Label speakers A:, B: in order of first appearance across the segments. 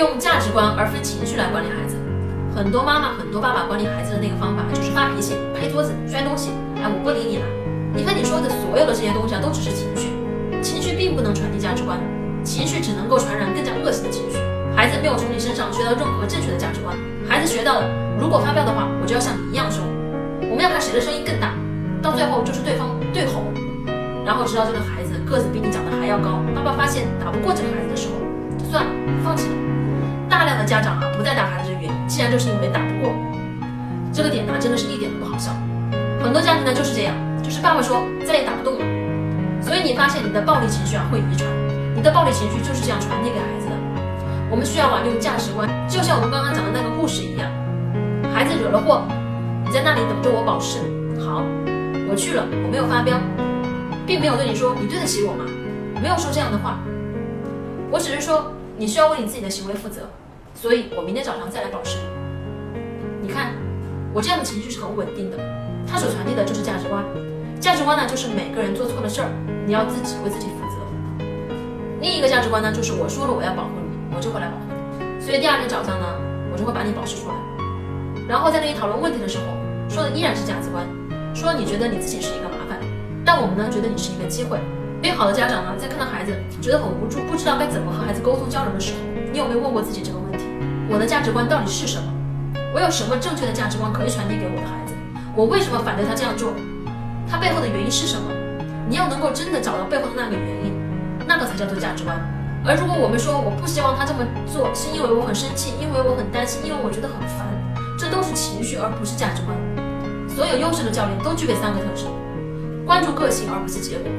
A: 用价值观而非情绪来管理孩子。很多妈妈、很多爸爸管理孩子的那个方法就是发脾气、拍桌子、摔东西。哎，我不理你了。你看你说的所有的这些东西啊，都只是情绪，情绪并不能传递价值观，情绪只能够传染更加恶性的情绪。孩子没有从你身上学到任何正确的价值观。孩子学到了，如果发飙的话，我就要像你一样凶。我们要看谁的声音更大，到最后就是对方对吼，然后直到这个孩子个子比你长得还要高，爸爸发现打不过这个孩子的时候，就算了，放弃了。家长啊不再打孩子的原因，竟然就是因为打不过。这个点呢，真的是一点都不好笑。很多家庭呢就是这样，就是爸爸说再也打不动了，所以你发现你的暴力情绪啊会遗传，你的暴力情绪就是这样传递给孩子的。我们需要啊用价值观，就像我们刚刚讲的那个故事一样，孩子惹了祸，你在那里等着我保释。好，我去了，我没有发飙，并没有对你说你对得起我吗？没有说这样的话，我只是说你需要为你自己的行为负责，所以我明天早上再来保持。你看，我这样的情绪是很稳定的，它所传递的就是价值观。价值观呢，就是每个人做错了事儿，你要自己为自己负责。另一个价值观呢，就是我说了我要保护你，我就会来保护你。所以第二天早上呢，我就会把你保释出来。然后在跟你讨论问题的时候，说的依然是价值观，说你觉得你自己是一个麻烦，但我们呢觉得你是一个机会。因为好的家长呢，在看到孩子觉得很无助，不知道该怎么和孩子沟通交流的时候，你有没有问过自己这个问题？我的价值观到底是什么？我有什么正确的价值观可以传递给我的孩子？我为什么反对他这样做？他背后的原因是什么？你要能够真的找到背后的那个原因，那个才叫做价值观。而如果我们说我不希望他这么做，是因为我很生气，因为我很担心，因为我觉得很烦，这都是情绪而不是价值观。所有优秀的教练都具备三个特质：关注个性而不是结果，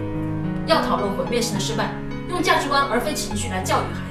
A: 要讨论毁灭性的失败，用价值观而非情绪来教育孩子。